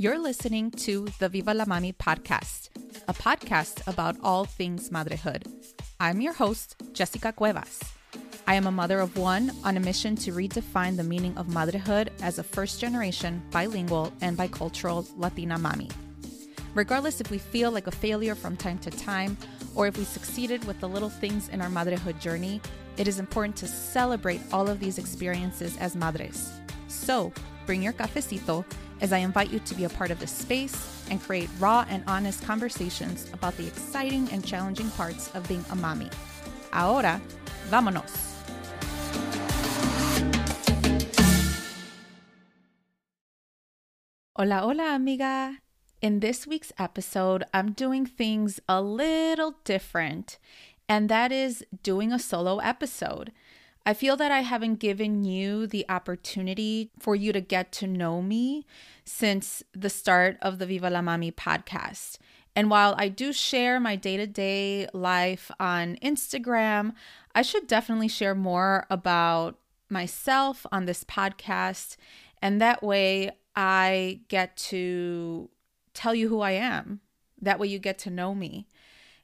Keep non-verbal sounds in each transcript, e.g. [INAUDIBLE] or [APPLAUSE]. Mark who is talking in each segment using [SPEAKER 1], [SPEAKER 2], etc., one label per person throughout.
[SPEAKER 1] You're listening to the Viva la Mami podcast, a podcast about all things motherhood. I'm your host, Jessica Cuevas. I am a mother of one on a mission to redefine the meaning of motherhood as a first generation, bilingual, and bicultural Latina mommy. Regardless if we feel like a failure from time to time, or if we succeeded with the little things in our motherhood journey, it is important to celebrate all of these experiences as madres. So, bring your cafecito as I invite you to be a part of this space and create raw and honest conversations about the exciting and challenging parts of being a mommy. Ahora, vámonos. Hola, hola, amiga. In this week's episode, I'm doing things a little different, and that is doing a solo episode. I feel that I haven't given you the opportunity for you to get to know me since the start of the Viva la Mami podcast. And while I do share my day to day life on Instagram, I should definitely share more about myself on this podcast. And that way I get to tell you who I am. That way you get to know me.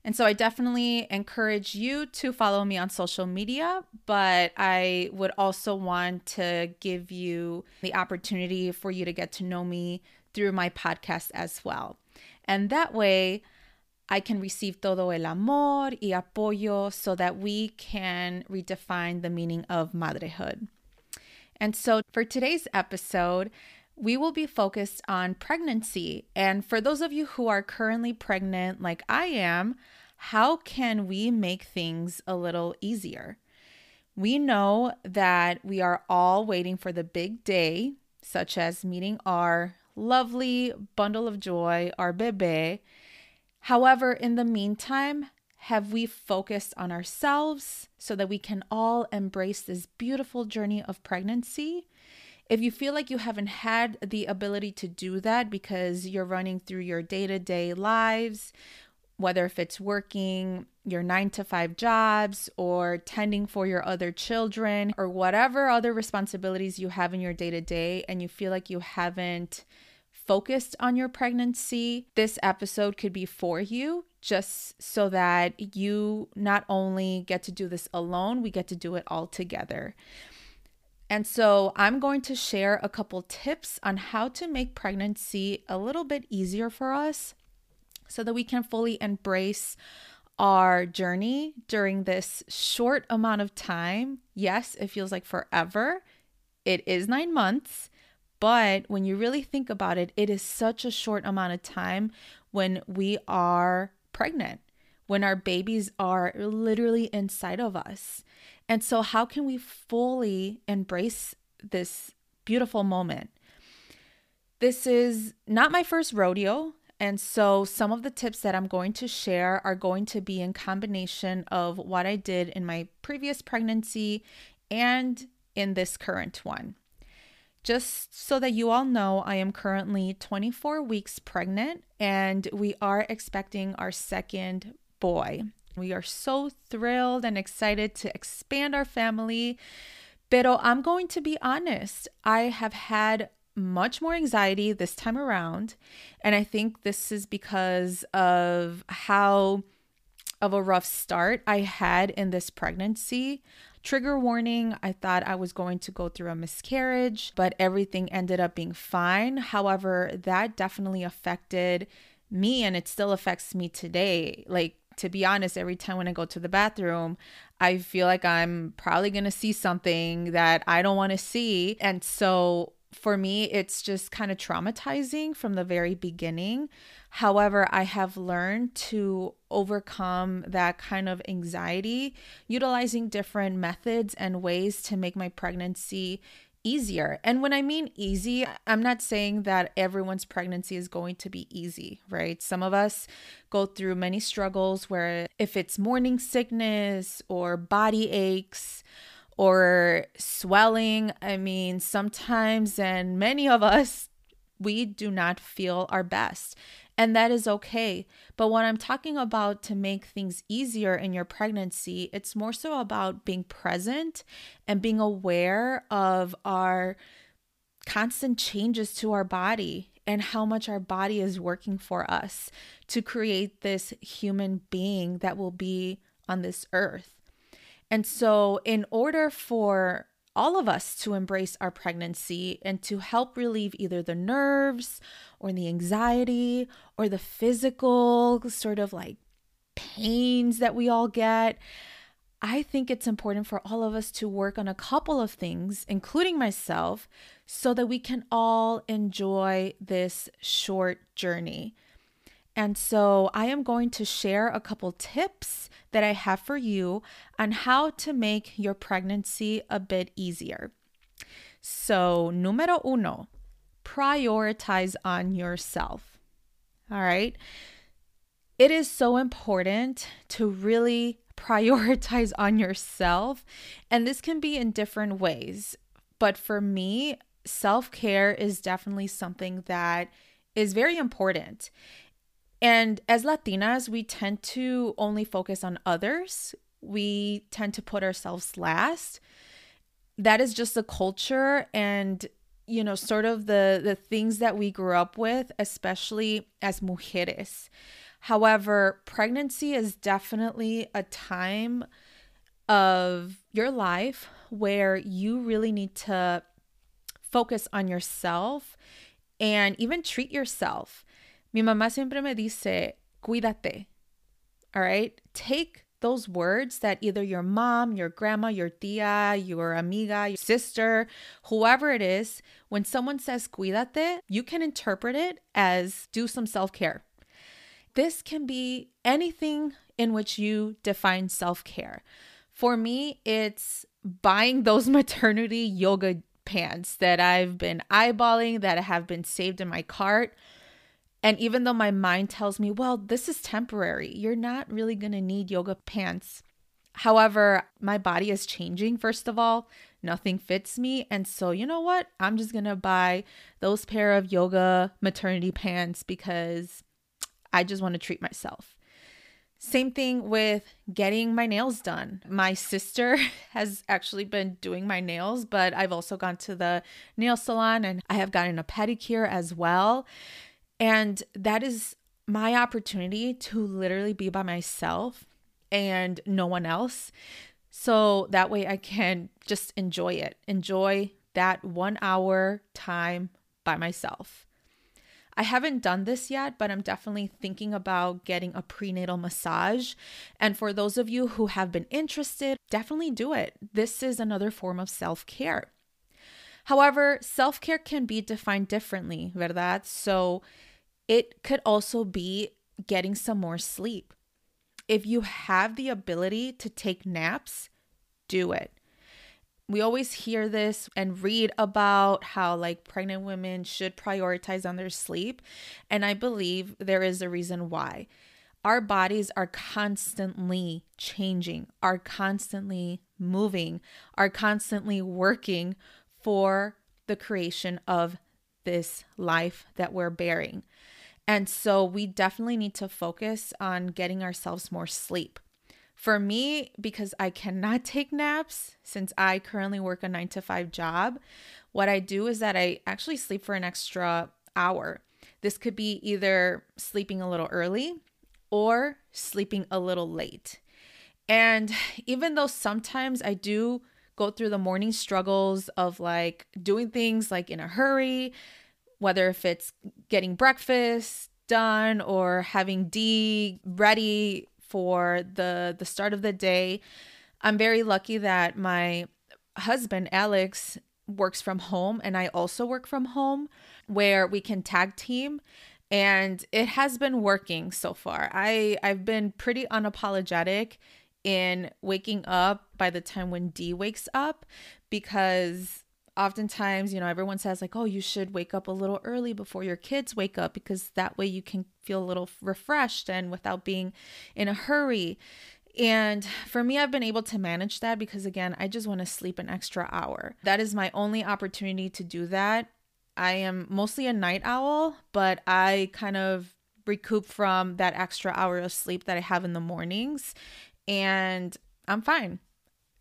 [SPEAKER 1] And so I definitely encourage you to follow me on social media, but I would also want to give you the opportunity for you to get to know me through my podcast as well. And that way, I can receive todo el amor y apoyo so that we can redefine the meaning of madrehood. And so for today's episode, we will be focused on pregnancy. And for those of you who are currently pregnant, like I am, how can we make things a little easier? We know that we are all waiting for the big day, such as meeting our lovely bundle of joy, our bebe. However, in the meantime, have we focused on ourselves so that we can all embrace this beautiful journey of pregnancy? If you feel like you haven't had the ability to do that because you're running through your day to day lives, whether if it's working your nine to five jobs or tending for your other children or whatever other responsibilities you have in your day to day, and you feel like you haven't focused on your pregnancy, this episode could be for you just so that you not only get to do this alone, we get to do it all together. And so I'm going to share a couple tips on how to make pregnancy a little bit easier for us so that we can fully embrace our journey during this short amount of time. Yes, it feels like forever. It is nine months, but when you really think about it, it is such a short amount of time when we are pregnant, when our babies are literally inside of us. And so, how can we fully embrace this beautiful moment? This is not my first rodeo. And so, some of the tips that I'm going to share are going to be in combination of what I did in my previous pregnancy and in this current one. Just so that you all know, I am currently 24 weeks pregnant and we are expecting our second boy. We are so thrilled and excited to expand our family. Pero I'm going to be honest, I have had much more anxiety this time around. And I think this is because of how of a rough start I had in this pregnancy. Trigger warning, I thought I was going to go through a miscarriage, but everything ended up being fine. However, that definitely affected me and it still affects me today. Like to be honest, every time when I go to the bathroom, I feel like I'm probably going to see something that I don't want to see. And so for me, it's just kind of traumatizing from the very beginning. However, I have learned to overcome that kind of anxiety utilizing different methods and ways to make my pregnancy easier. And when I mean easy, I'm not saying that everyone's pregnancy is going to be easy, right? Some of us go through many struggles where if it's morning sickness or body aches, or swelling. I mean, sometimes, and many of us, we do not feel our best. And that is okay. But what I'm talking about to make things easier in your pregnancy, it's more so about being present and being aware of our constant changes to our body and how much our body is working for us to create this human being that will be on this earth. And so, in order for all of us to embrace our pregnancy and to help relieve either the nerves or the anxiety or the physical sort of like pains that we all get. I think it's important for all of us to work on a couple of things, including myself, so that we can all enjoy this short journey. And so I am going to share a couple tips that I have for you on how to make your pregnancy a bit easier. So, numero uno, prioritize on yourself. All right. It is so important to really [LAUGHS] prioritize on yourself. And this can be in different ways. But for me, self care is definitely something that is very important. And as Latinas, we tend to only focus on others. We tend to put ourselves last. That is just the culture and you know sort of the the things that we grew up with especially as mujeres. However, pregnancy is definitely a time of your life where you really need to focus on yourself and even treat yourself. Mi mamá siempre me dice, cuídate. All right? Take those words that either your mom, your grandma, your tia, your amiga, your sister, whoever it is, when someone says cuídate, you can interpret it as do some self care. This can be anything in which you define self care. For me, it's buying those [LAUGHS] maternity yoga pants that I've been eyeballing, that have been saved in my cart and even though my mind tells me, well, this is temporary, you're not really going to need yoga pants. However, my body is changing, first of all. Nothing fits me. And so, you know what? I'm just going to buy those pair of yoga maternity pants because I just want to treat myself. Same thing with getting my nails done. My sister [LAUGHS] has actually been doing my nails, but I've also gone to the nail salon and I have gotten a pedicure as well. And that is my opportunity to literally be by myself and no one else. So that way I can just enjoy it, enjoy that one hour time by myself. I haven't done this yet, but I'm definitely thinking about getting a prenatal massage. And for those of you who have been interested, definitely do it. This is another form of self care. However, self care can be defined differently, ¿verdad? So it could also be getting some more sleep. If you have the ability to take naps, do it. We always hear this and read about how like pregnant women should prioritize on their sleep, and I believe there is a reason why. Our bodies are constantly changing, are constantly moving, are constantly working for the creation of this life that we're bearing. And so we definitely need to focus on getting ourselves more sleep. For me, because I cannot [LAUGHS] take naps since I currently work a nine to five job, what I do is that I actually sleep for an extra hour. This could be either sleeping a little early or sleeping a little late. And [SIGHS] even though sometimes I do go through the morning struggles of like doing things like in a hurry, whether if it's getting breakfast done or having D ready for the the start of the day. I'm very lucky that my husband Alex works from home and I also work from home where we can tag team and it has been working so far. I I've been pretty unapologetic in waking up by the time when D wakes up because oftentimes, you know, everyone says, like, oh, you should wake up a little early before your kids wake up because that way you can feel a little refreshed and without being in a hurry. And for me, I've been able to manage that because, again, I just want to sleep an extra hour. That is my only opportunity to do that. I am mostly a night owl, but I kind of recoup from that extra hour of sleep that I have in the mornings. And I'm fine.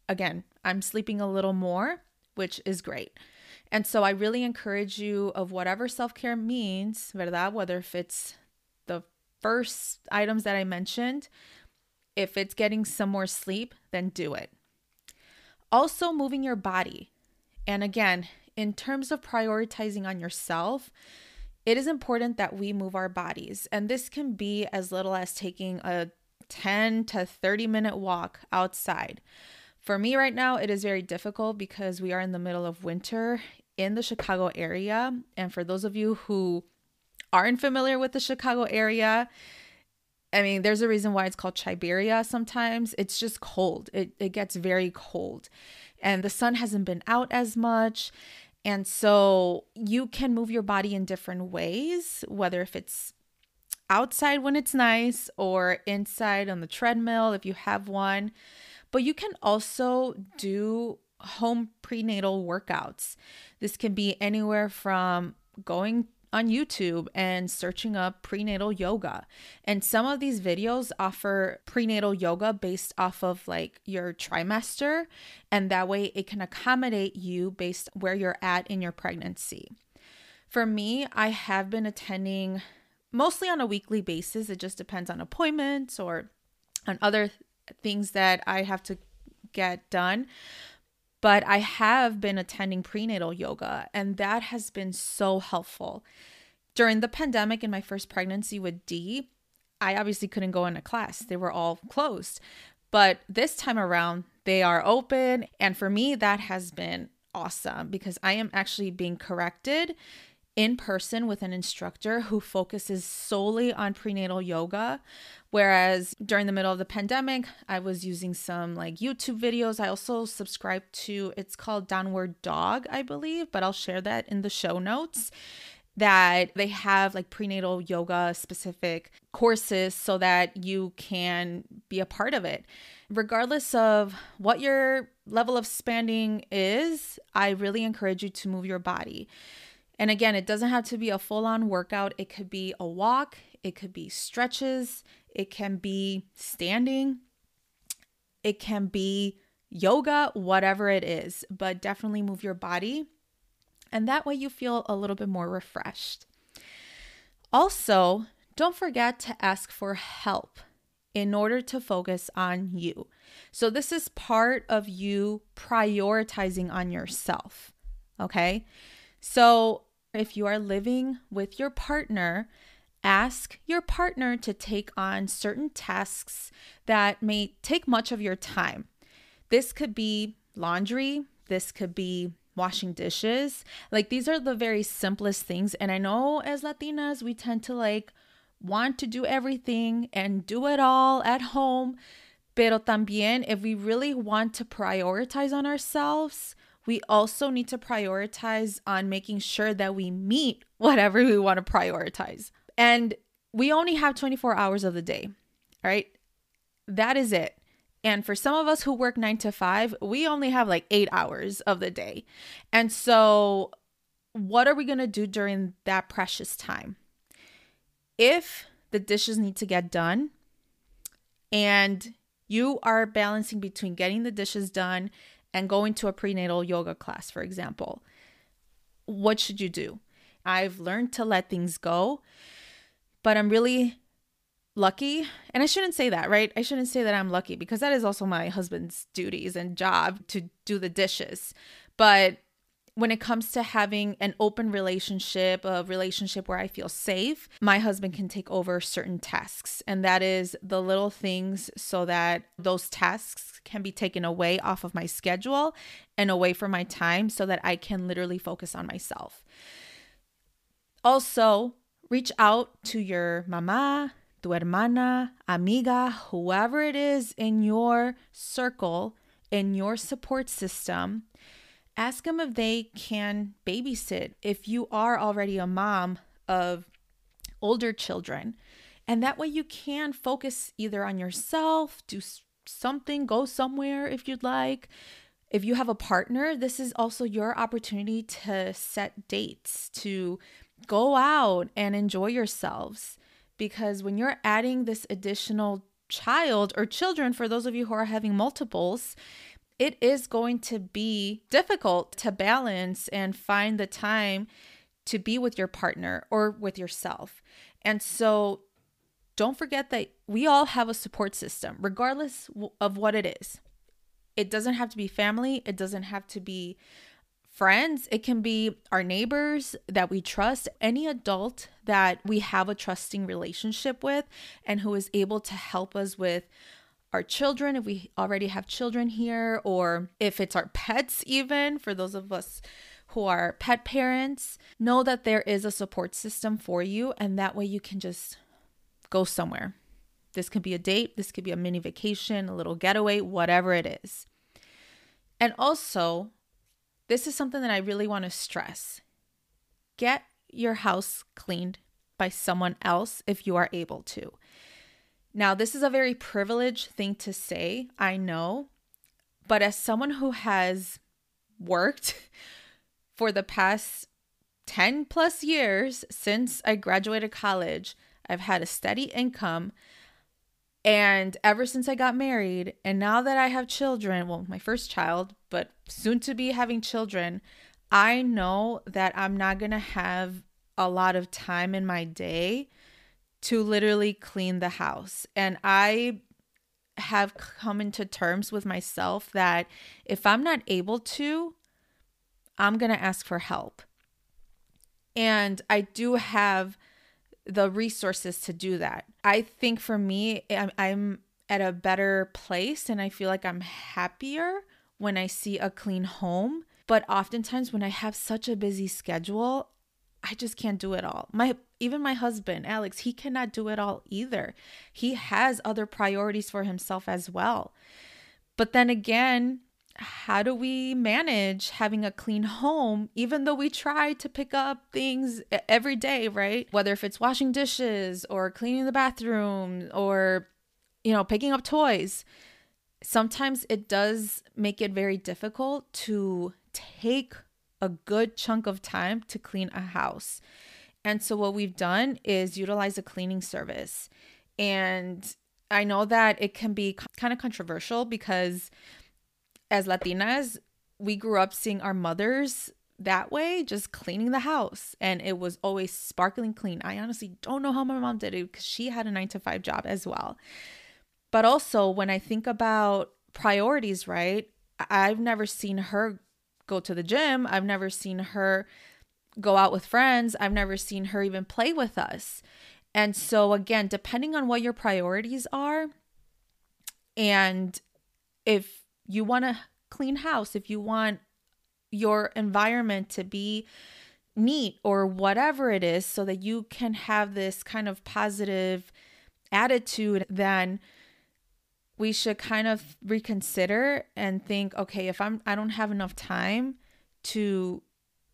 [SPEAKER 1] Again, I'm sleeping a little more which is great. And so I really encourage you of whatever self-care means, ¿verdad? Whether if it's the first items that I mentioned, if it's getting some more sleep, then do it. Also, moving your body. And again, in terms of prioritizing on yourself, it is important that we move our bodies. And this can be as little as taking a 10 to 30 minute walk outside. For me right now, it is very difficult because we are in the middle of winter in the Chicago area. And for those of you who aren't familiar with the Chicago area, I mean, there's a reason why it's called Siberia sometimes. It's just cold. It, it gets very cold. And the sun hasn't been out as much. And so you can move your body in different ways, whether if it's outside when it's nice or inside on the treadmill if you have one. But you can also do home prenatal workouts. This can be anywhere from going on YouTube and searching up prenatal yoga. And some of these videos offer prenatal yoga based off of like your trimester. And that way it can accommodate you based where you're at in your pregnancy. For me, I have been attending mostly on a weekly basis. It just depends on appointments or on other things that I have to get done but I have been attending prenatal yoga, and that has been so helpful. During the pandemic in my first pregnancy with D, I obviously couldn't go in a class, they were all closed. But this time around, they are open. And for me, that has been awesome because I am actually being corrected in person with an instructor who focuses solely on prenatal yoga. Whereas during the middle of the pandemic, I was using some like YouTube videos. I also subscribed to, it's called Downward Dog, I believe, but I'll share that in the show notes. That they have like prenatal yoga specific courses so that you can be a part of it. Regardless of what your level of spending is, I really encourage you to move your body. And again, it doesn't have to be a full on workout. It could be a walk, it could be stretches, it can be standing, it can be yoga, whatever it is, but definitely move your body. And that way you feel a little bit more refreshed. Also, don't forget to ask for help in order to focus on you. So, this is part of you prioritizing on yourself. Okay. So, if you are living with your partner, ask your partner to take on certain tasks that may take much of your time. This could be laundry, this could be washing dishes. Like these are the very simplest things. And I know as Latinas, we tend to like want to do everything and do it all at home. Pero también, if we really want to prioritize on ourselves, we also need to prioritize on making sure that we meet whatever we want to prioritize. And we only have 24 hours of the day, right? That is it. And for some of us who work nine to five, we only have like eight hours of the day. And so, what are we going to do during that precious time? If the dishes need to get done and you are balancing between getting the dishes done and going to a prenatal yoga class, for example, what should you do? I've learned to let things go, but I'm really lucky. And I shouldn't say that, right? I shouldn't say that I'm lucky because that is also my husband's duties and job to do the dishes. But when it comes to having an open relationship, a relationship where I feel safe, my husband can take over certain tasks. And that is the little things so that those tasks can be taken away off of my schedule and away from my time so that I can literally focus on myself. Also, reach out to your mama, tu hermana, amiga, whoever it is in your circle, in your support system ask them if they can babysit if you are already a mom of older children. And that way you can focus either on yourself, do something, go somewhere if you'd like. If you have a partner, this is also your opportunity to set dates, to go out and enjoy yourselves. Because when you're adding this additional child or children, for those of you who are having multiples, it is going to be difficult to balance and find the time to be with your partner or with yourself. And so don't forget that we all have a support system, regardless of what it is. It doesn't have to be family, it doesn't have to be friends, it can be our neighbors that we trust, any adult that we have a trusting relationship with and who is able to help us with our children if we already have children here or if it's our pets even for those of us who are pet parents know that there is a support system for you and that way you can just go somewhere this could be a date this could be a mini vacation a little getaway whatever it is and also this is something that I really want to stress. Get your house cleaned by someone else if you are able to. Now, this is a very privileged thing to say, I know, but as someone who has worked [LAUGHS] for the past 10 plus years since I graduated college, I've had a steady income. And ever since I got married, and now that I have children, well, my first child, but soon to be having children, I know that I'm not to have a lot of time in my day to literally clean the house. And I have come into terms with myself that if I'm not able to, I'm going to ask for help. And I do have the resources to do that. I think for me, I'm, I'm at a better place and I feel like I'm happier when I see a clean home. But oftentimes, when I have such a busy schedule, I just can't do it all. My even my husband, Alex, he cannot do it all either. He has other priorities for himself as well. But then again, how do we manage having a clean home even though we try to pick up things every day right whether if it's washing dishes or cleaning the bathroom or you know picking up toys sometimes it does make it very difficult to take a good chunk of time to clean a house and so what we've done is utilize a cleaning service and i know that it can be kind of controversial because as Latinas, we grew up seeing our mothers that way, just cleaning the house. And it was always sparkling clean. I honestly don't know how my mom did it because she had a nine to five job as well. But also, when I think about priorities, right? I've never seen her go to the gym. I've never seen her go out with friends. I've never seen her even play with us. And so, again, depending on what your priorities are, and if you want a clean house, if you want your environment to be neat or whatever it is, so that you can have this kind of positive attitude, then we should kind of reconsider and think, okay, if I'm I don't have enough time to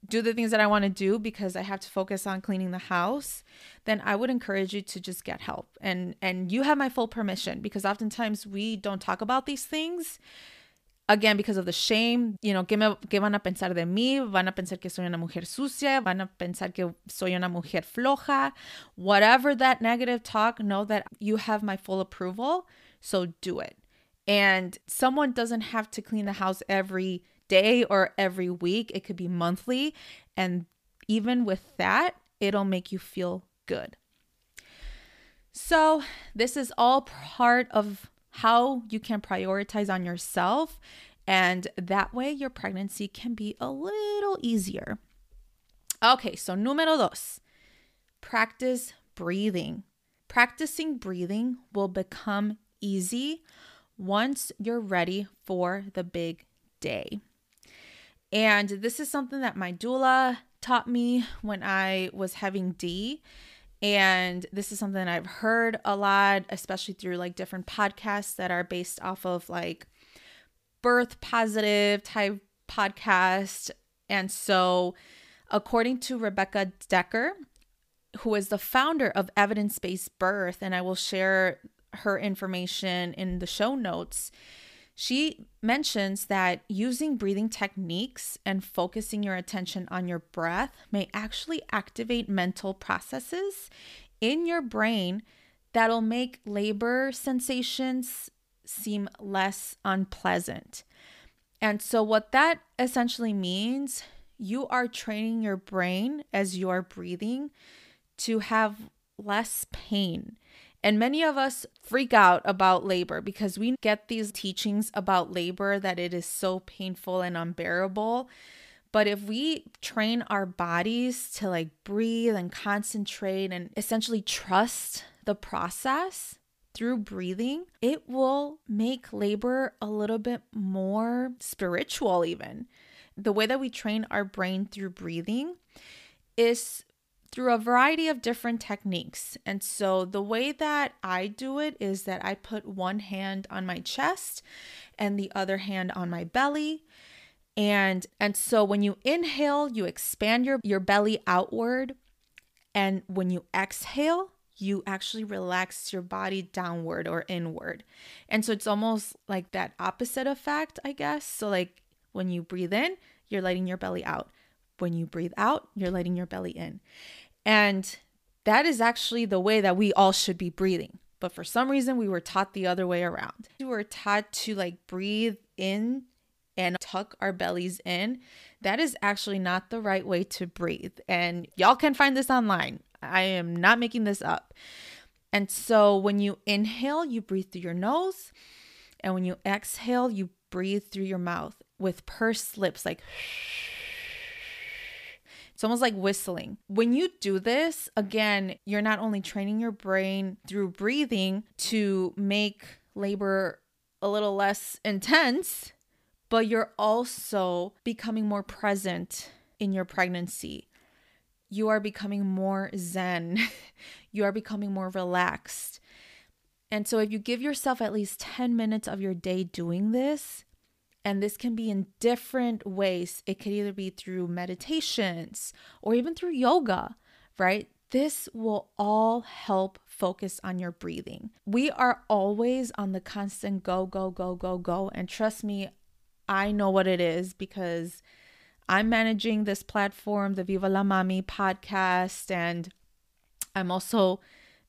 [SPEAKER 1] do the things that I want to do because I have to focus on cleaning the house, then I would encourage you to just get help. And and you have my full permission because oftentimes we don't talk about these things Again, because of the shame, you know, ¿qué, me, ¿qué van a pensar de mí? ¿Van a pensar que soy una mujer sucia? ¿Van a pensar que soy una mujer floja? Whatever that negative talk, know that you have my full approval. So do it. And someone doesn't have to clean the house every day or every week, it could be monthly. And even with that, it'll make you feel good. So, this is all part of how you can prioritize on yourself. And that way, your pregnancy can be a little easier. Okay, so numero dos, practice breathing. Practicing breathing will become easy once you're ready for the big day. And this is something that my doula taught me when I was having D. And this is something I've heard a lot, especially through like different podcasts that are based off of like birth positive type podcast. And so, according to Rebecca Dekker, who is the founder of Evidence Based Birth, and I will share her information in the show notes, she mentions that using breathing techniques and focusing your attention on your breath may actually activate mental processes in your brain that'll make labor sensations seem less unpleasant. And so, what that essentially means, you are training your brain as you are breathing to have less pain. And many of us freak out about labor because we get these teachings about labor that it is so painful and unbearable. But if we train our bodies to like breathe and concentrate and essentially trust the process through breathing, it will make labor a little bit more spiritual, even. The way that we train our brain through breathing is through a variety of different techniques. And so the way that I do it is that I put one hand on my chest and the other hand on my belly. And and so when you inhale, you expand your your belly outward and when you exhale, you actually relax your body downward or inward. And so it's almost like that opposite effect, I guess. So like when you breathe in, you're letting your belly out. When you breathe out, you're letting your belly in. And that is actually the way that we all should be breathing. But for some reason, we were taught the other way around. We were taught to like breathe in and tuck our bellies in. That is actually not the right way to breathe. And y'all can find this online. I am not making this up. And so when you inhale, you breathe through your nose. And when you exhale, you breathe through your mouth with pursed lips, like it's almost like whistling. When you do this, again, you're not only training your brain through breathing to make labor a little less intense, but you're also becoming more present in your pregnancy. You are becoming more zen. [LAUGHS] you are becoming more relaxed. And so, if you give yourself at least 10 minutes of your day doing this, and this can be in different ways. It could either be through meditations or even through yoga, right? This will all help focus on your breathing. We are always on the constant go, go, go, go, go. And trust me, I know what it is because I'm managing this platform, the Viva la Mami podcast, and I'm also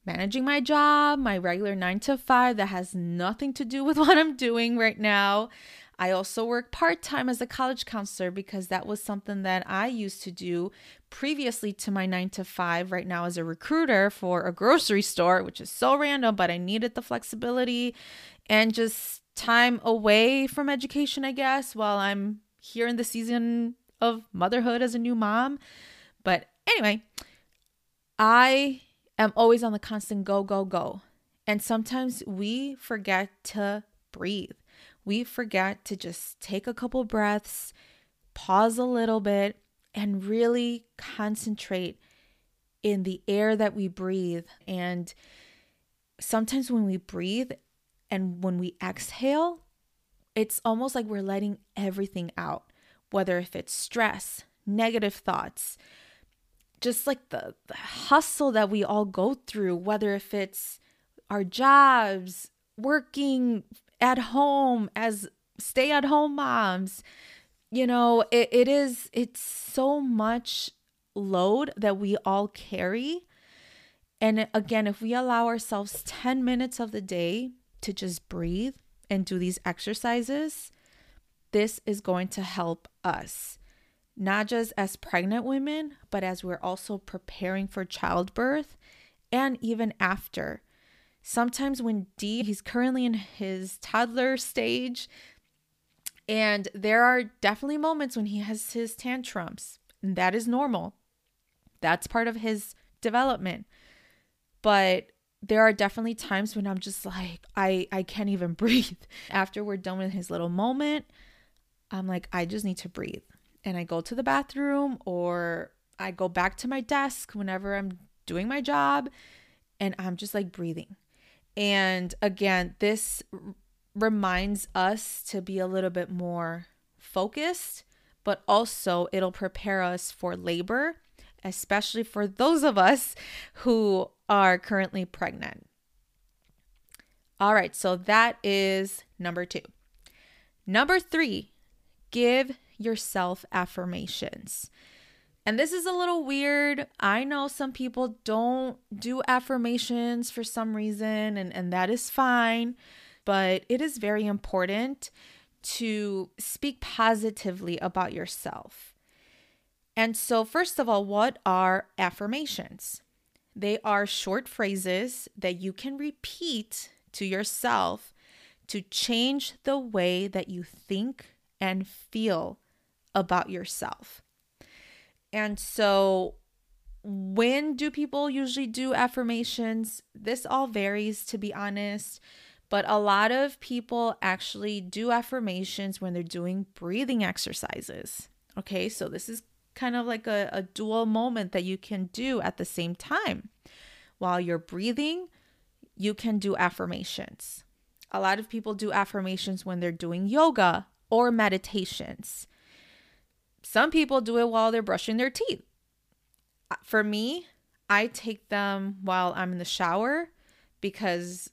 [SPEAKER 1] managing my job, my regular nine to five that has nothing to do with [LAUGHS] what I'm doing right now. I also work part time as a college counselor because that was something that I used to do previously to my nine to five, right now as a recruiter for a grocery store, which is so random, but I needed the flexibility and just time away from education, I guess, while I'm here in the season of motherhood as a new mom. But anyway, I am always on the constant go, go, go. And sometimes we forget to breathe we forget to just take a couple breaths, pause a little bit, and really concentrate in the air that we breathe. And sometimes when we breathe and when we exhale, it's almost like we're letting everything out, whether if it's stress, negative thoughts, just like the, the hustle that we all go through, whether if it's our jobs, working at home as stay at home moms. You know, it, it is, it's so much load that we all carry. And again, if we allow ourselves 10 minutes of the day to just breathe and do these exercises, this is going to help us, not just as pregnant women, but as we're also preparing for childbirth and even after sometimes when D, he's currently in his toddler stage, and there are definitely moments when he has his tantrums, and that is normal. That's part of his development. But there are definitely times when I'm just like, I, I can't even [LAUGHS] breathe. After we're done with his little moment, I'm like, I just need to breathe. And I go to the bathroom or I go back to my desk whenever I'm doing my job and I'm just like breathing. And again, this reminds us to be a little bit more focused, but also it'll prepare us for labor, especially for those of us who are currently pregnant. All right, so that is number two. Number three, give yourself affirmations. And this is a little weird. I know some people don't do affirmations for some reason, and, and that is fine. But it is very important to speak positively about yourself. And so, first of all, what are affirmations? They are short phrases that you can repeat to yourself to change the way that you think and feel about yourself. And so, when do people usually do affirmations? This all varies, to be honest. But a lot of people actually do affirmations when they're doing breathing exercises. Okay, so this is kind of like a, a dual moment that you can do at the same time. While you're breathing, you can do affirmations. A lot of people do affirmations when they're doing yoga or meditations. Some people do it while they're brushing their teeth. For me, I take them while I'm in the shower because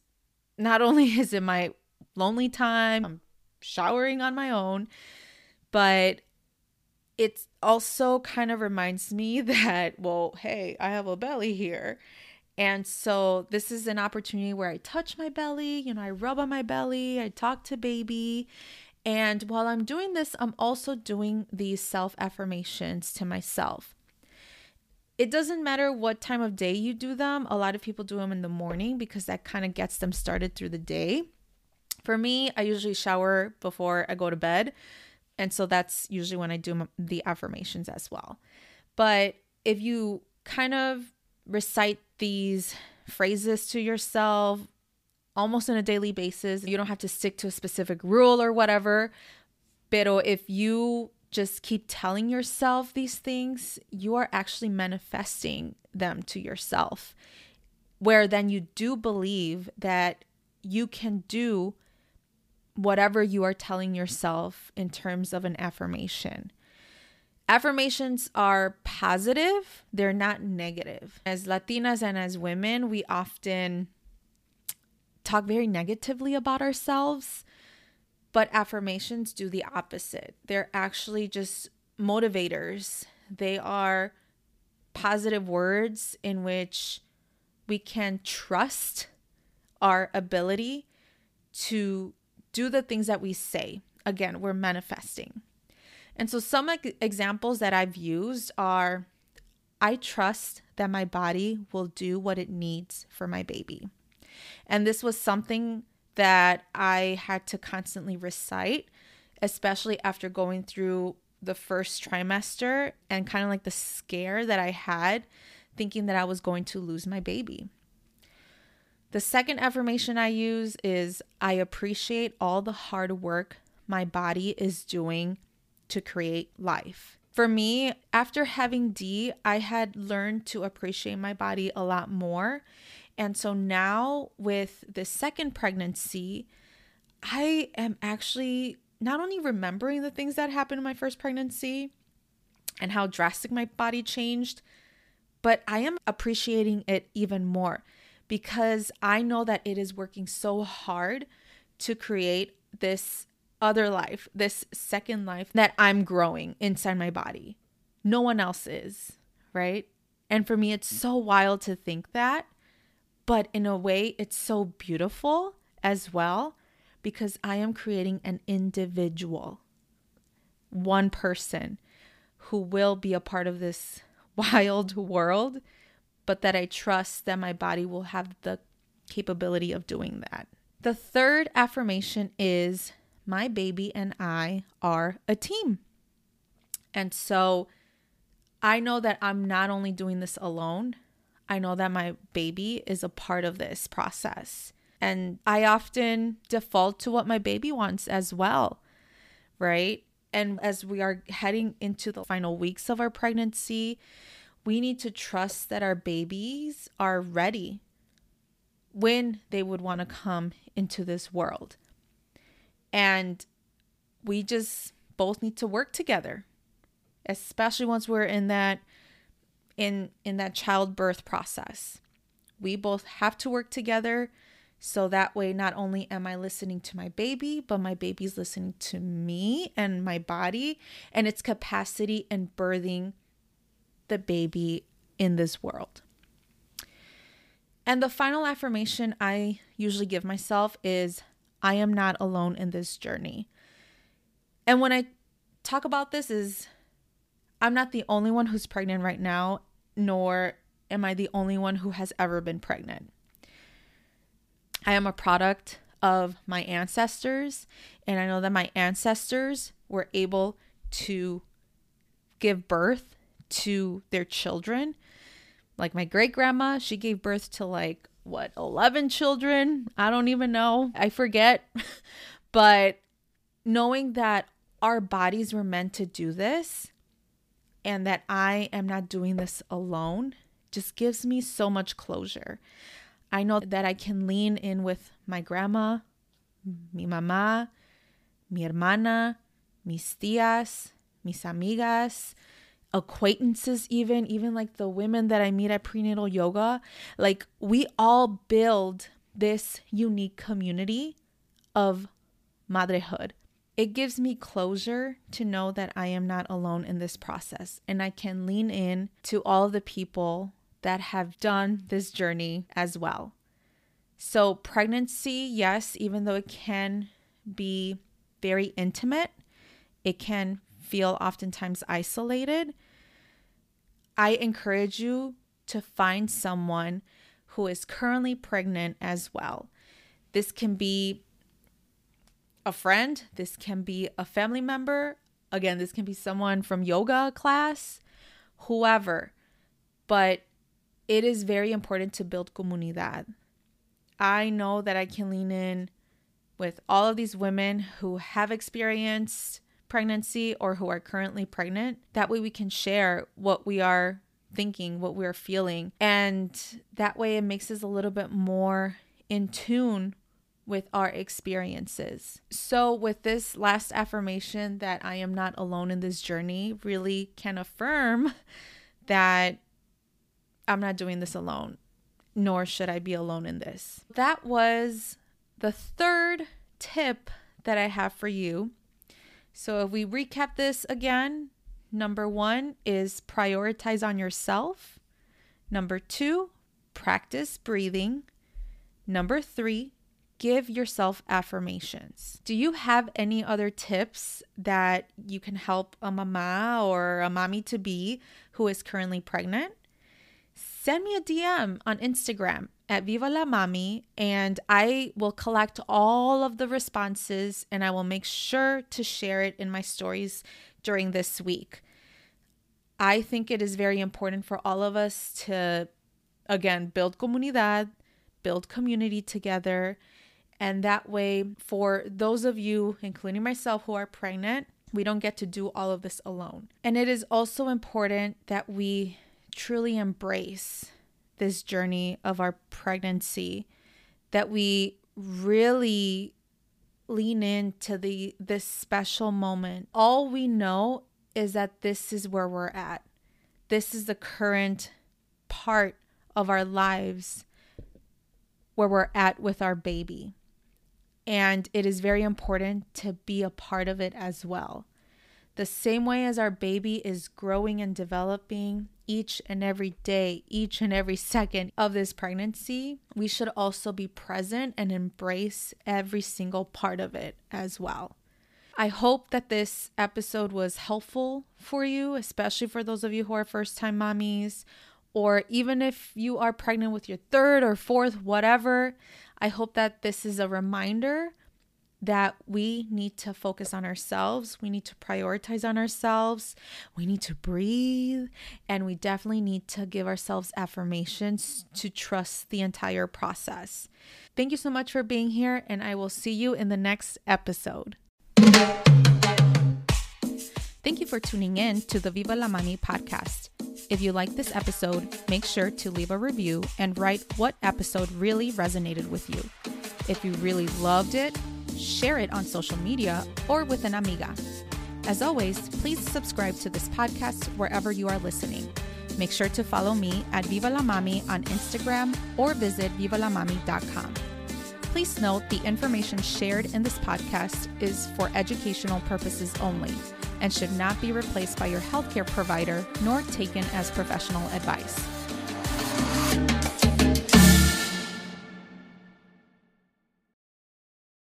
[SPEAKER 1] not [LAUGHS] only is it my lonely time, I'm showering on my own, but it also kind of reminds me [LAUGHS] that, well, hey, I have a belly here. And so this is an opportunity where I touch my belly, you know, I rub on my belly, I talk to baby. And while I'm doing this, I'm also doing these self affirmations to myself it doesn't matter what time of day you do them. A lot of people do them in the morning because that kind of gets them started through the day. For me, I usually shower before I go to bed. And so that's usually when I do the affirmations as well. But if you kind of recite these phrases to yourself almost on a daily basis, you don't have to stick to a specific rule or whatever. Pero if you just keep telling yourself these things, you are actually manifesting them to yourself. Where then you do believe that you can do whatever you are telling yourself in terms of an affirmation. Affirmations are positive, they're not negative. As Latinas and as women, we often talk very negatively about ourselves but affirmations do the opposite. They're actually just motivators. They are positive words in which we can trust our ability to do the things that we say. Again, we're manifesting. And so, some examples that I've used are I trust that my body will do what it needs for my baby. And this was something that I had to constantly recite, especially after going through the first trimester and kind of like the scare that I had thinking that I was going to lose my baby. The second affirmation I use is I appreciate all the hard work my body is doing to create life. For me, after having D, I had learned to appreciate my body a lot more and so now with the second pregnancy, I am actually not only remembering the things that happened in my first pregnancy and how drastic my body changed, but I am appreciating it even more because I know that it is working so hard to create this other life, this second life that I'm growing inside my body. No one else is, right? And for me, it's so wild to think that but in a way, it's so beautiful as well because I am creating an individual, one person who will be a part of this [LAUGHS] wild world, but that I trust that my body will have the capability of doing that. The third affirmation is my baby and I are a team. And so I know that I'm not only doing this alone, I know that my baby is a part of this process. And I often default to what my baby wants as well, right? And as we are heading into the final weeks of our pregnancy, we need to trust that our babies are ready when they would want to come into this world. And we just both need to work together, especially once we're in that in in that childbirth process. We both have to work together so that way not only am I listening to my baby, but my baby's listening to me and my body and its capacity in birthing the baby in this world. And the final affirmation I usually give myself is I am not alone in this journey. And when I talk about this is I'm not the only one who's pregnant right now, nor am I the only one who has ever been pregnant. I am a product of my ancestors, and I know that my ancestors were able to give birth to their children. Like my great grandma, she gave birth to like what, 11 children? I don't even know. I forget. [LAUGHS] but knowing that our bodies were meant to do this and that I am not doing this alone just gives me so much closure. I know that I can lean in with my grandma, mi mamá, mi hermana, mis tías, mis amigas, acquaintances, even, even like the women that I meet at prenatal yoga. Like, we all build this unique community of madrehood. It gives me closure to know that I am not alone in this process and I can lean in to all the people that have done this journey as well. So, pregnancy, yes, even though it can be very intimate, it can feel oftentimes isolated. I encourage you to find someone who is currently pregnant as well. This can be a friend, this can be a family member. Again, this can be someone from yoga class, whoever. But it is very important to build comunidad. I know that I can lean in with all of these women who have experienced pregnancy or who are currently pregnant. That way we can share what we are thinking, what we're feeling. And that way it makes us a little bit more in tune with our experiences. So, with this last affirmation that I am not alone in this journey, really can affirm [LAUGHS] that I'm not doing this alone, nor should I be alone in this. That was the third tip that I have for you. So, if we recap this again, number one is prioritize on yourself. Number two, practice breathing. Number three, give yourself affirmations. Do you have any other tips that you can help a mama or a mommy to be who is currently pregnant? Send me a DM on Instagram at Viva la Mami and I will collect all of the responses and I will make sure to share it in my stories during this week. I think it is very important for all of us to again build comunidad, build community together and that way, for those of you, including myself, who are pregnant, we don't get to do all of this alone. And it is also important that we truly embrace this journey of our pregnancy, that we really lean into the this special moment. All we know is that this is where we're at. This is the current part of our lives where we're at with our baby. And it is very important to be a part of it as well. The same way as our baby is growing and developing each and every day, each and every second of this pregnancy, we should also be present and embrace every single part of it as well. I hope that this episode was helpful for you, especially for those of you who are first time mommies, or even if you are pregnant with your third or fourth, whatever. I hope that this is a reminder that we need to focus on ourselves. We need to prioritize on ourselves. We need to breathe. And we definitely need to give ourselves affirmations to trust the entire process. Thank you so much for being here, and I will see you in the next episode. Thank you for tuning in to the Viva la Mami podcast. If you like this episode, make sure to leave a review and write what episode really resonated with you. If you really loved it, share it on social media or with an amiga. As always, please subscribe to this podcast wherever you are listening. Make sure to follow me at Viva la Mami on Instagram or visit vivalamami.com. Please note the information shared in this podcast is for educational purposes only and should not be replaced by your healthcare provider nor taken as professional advice.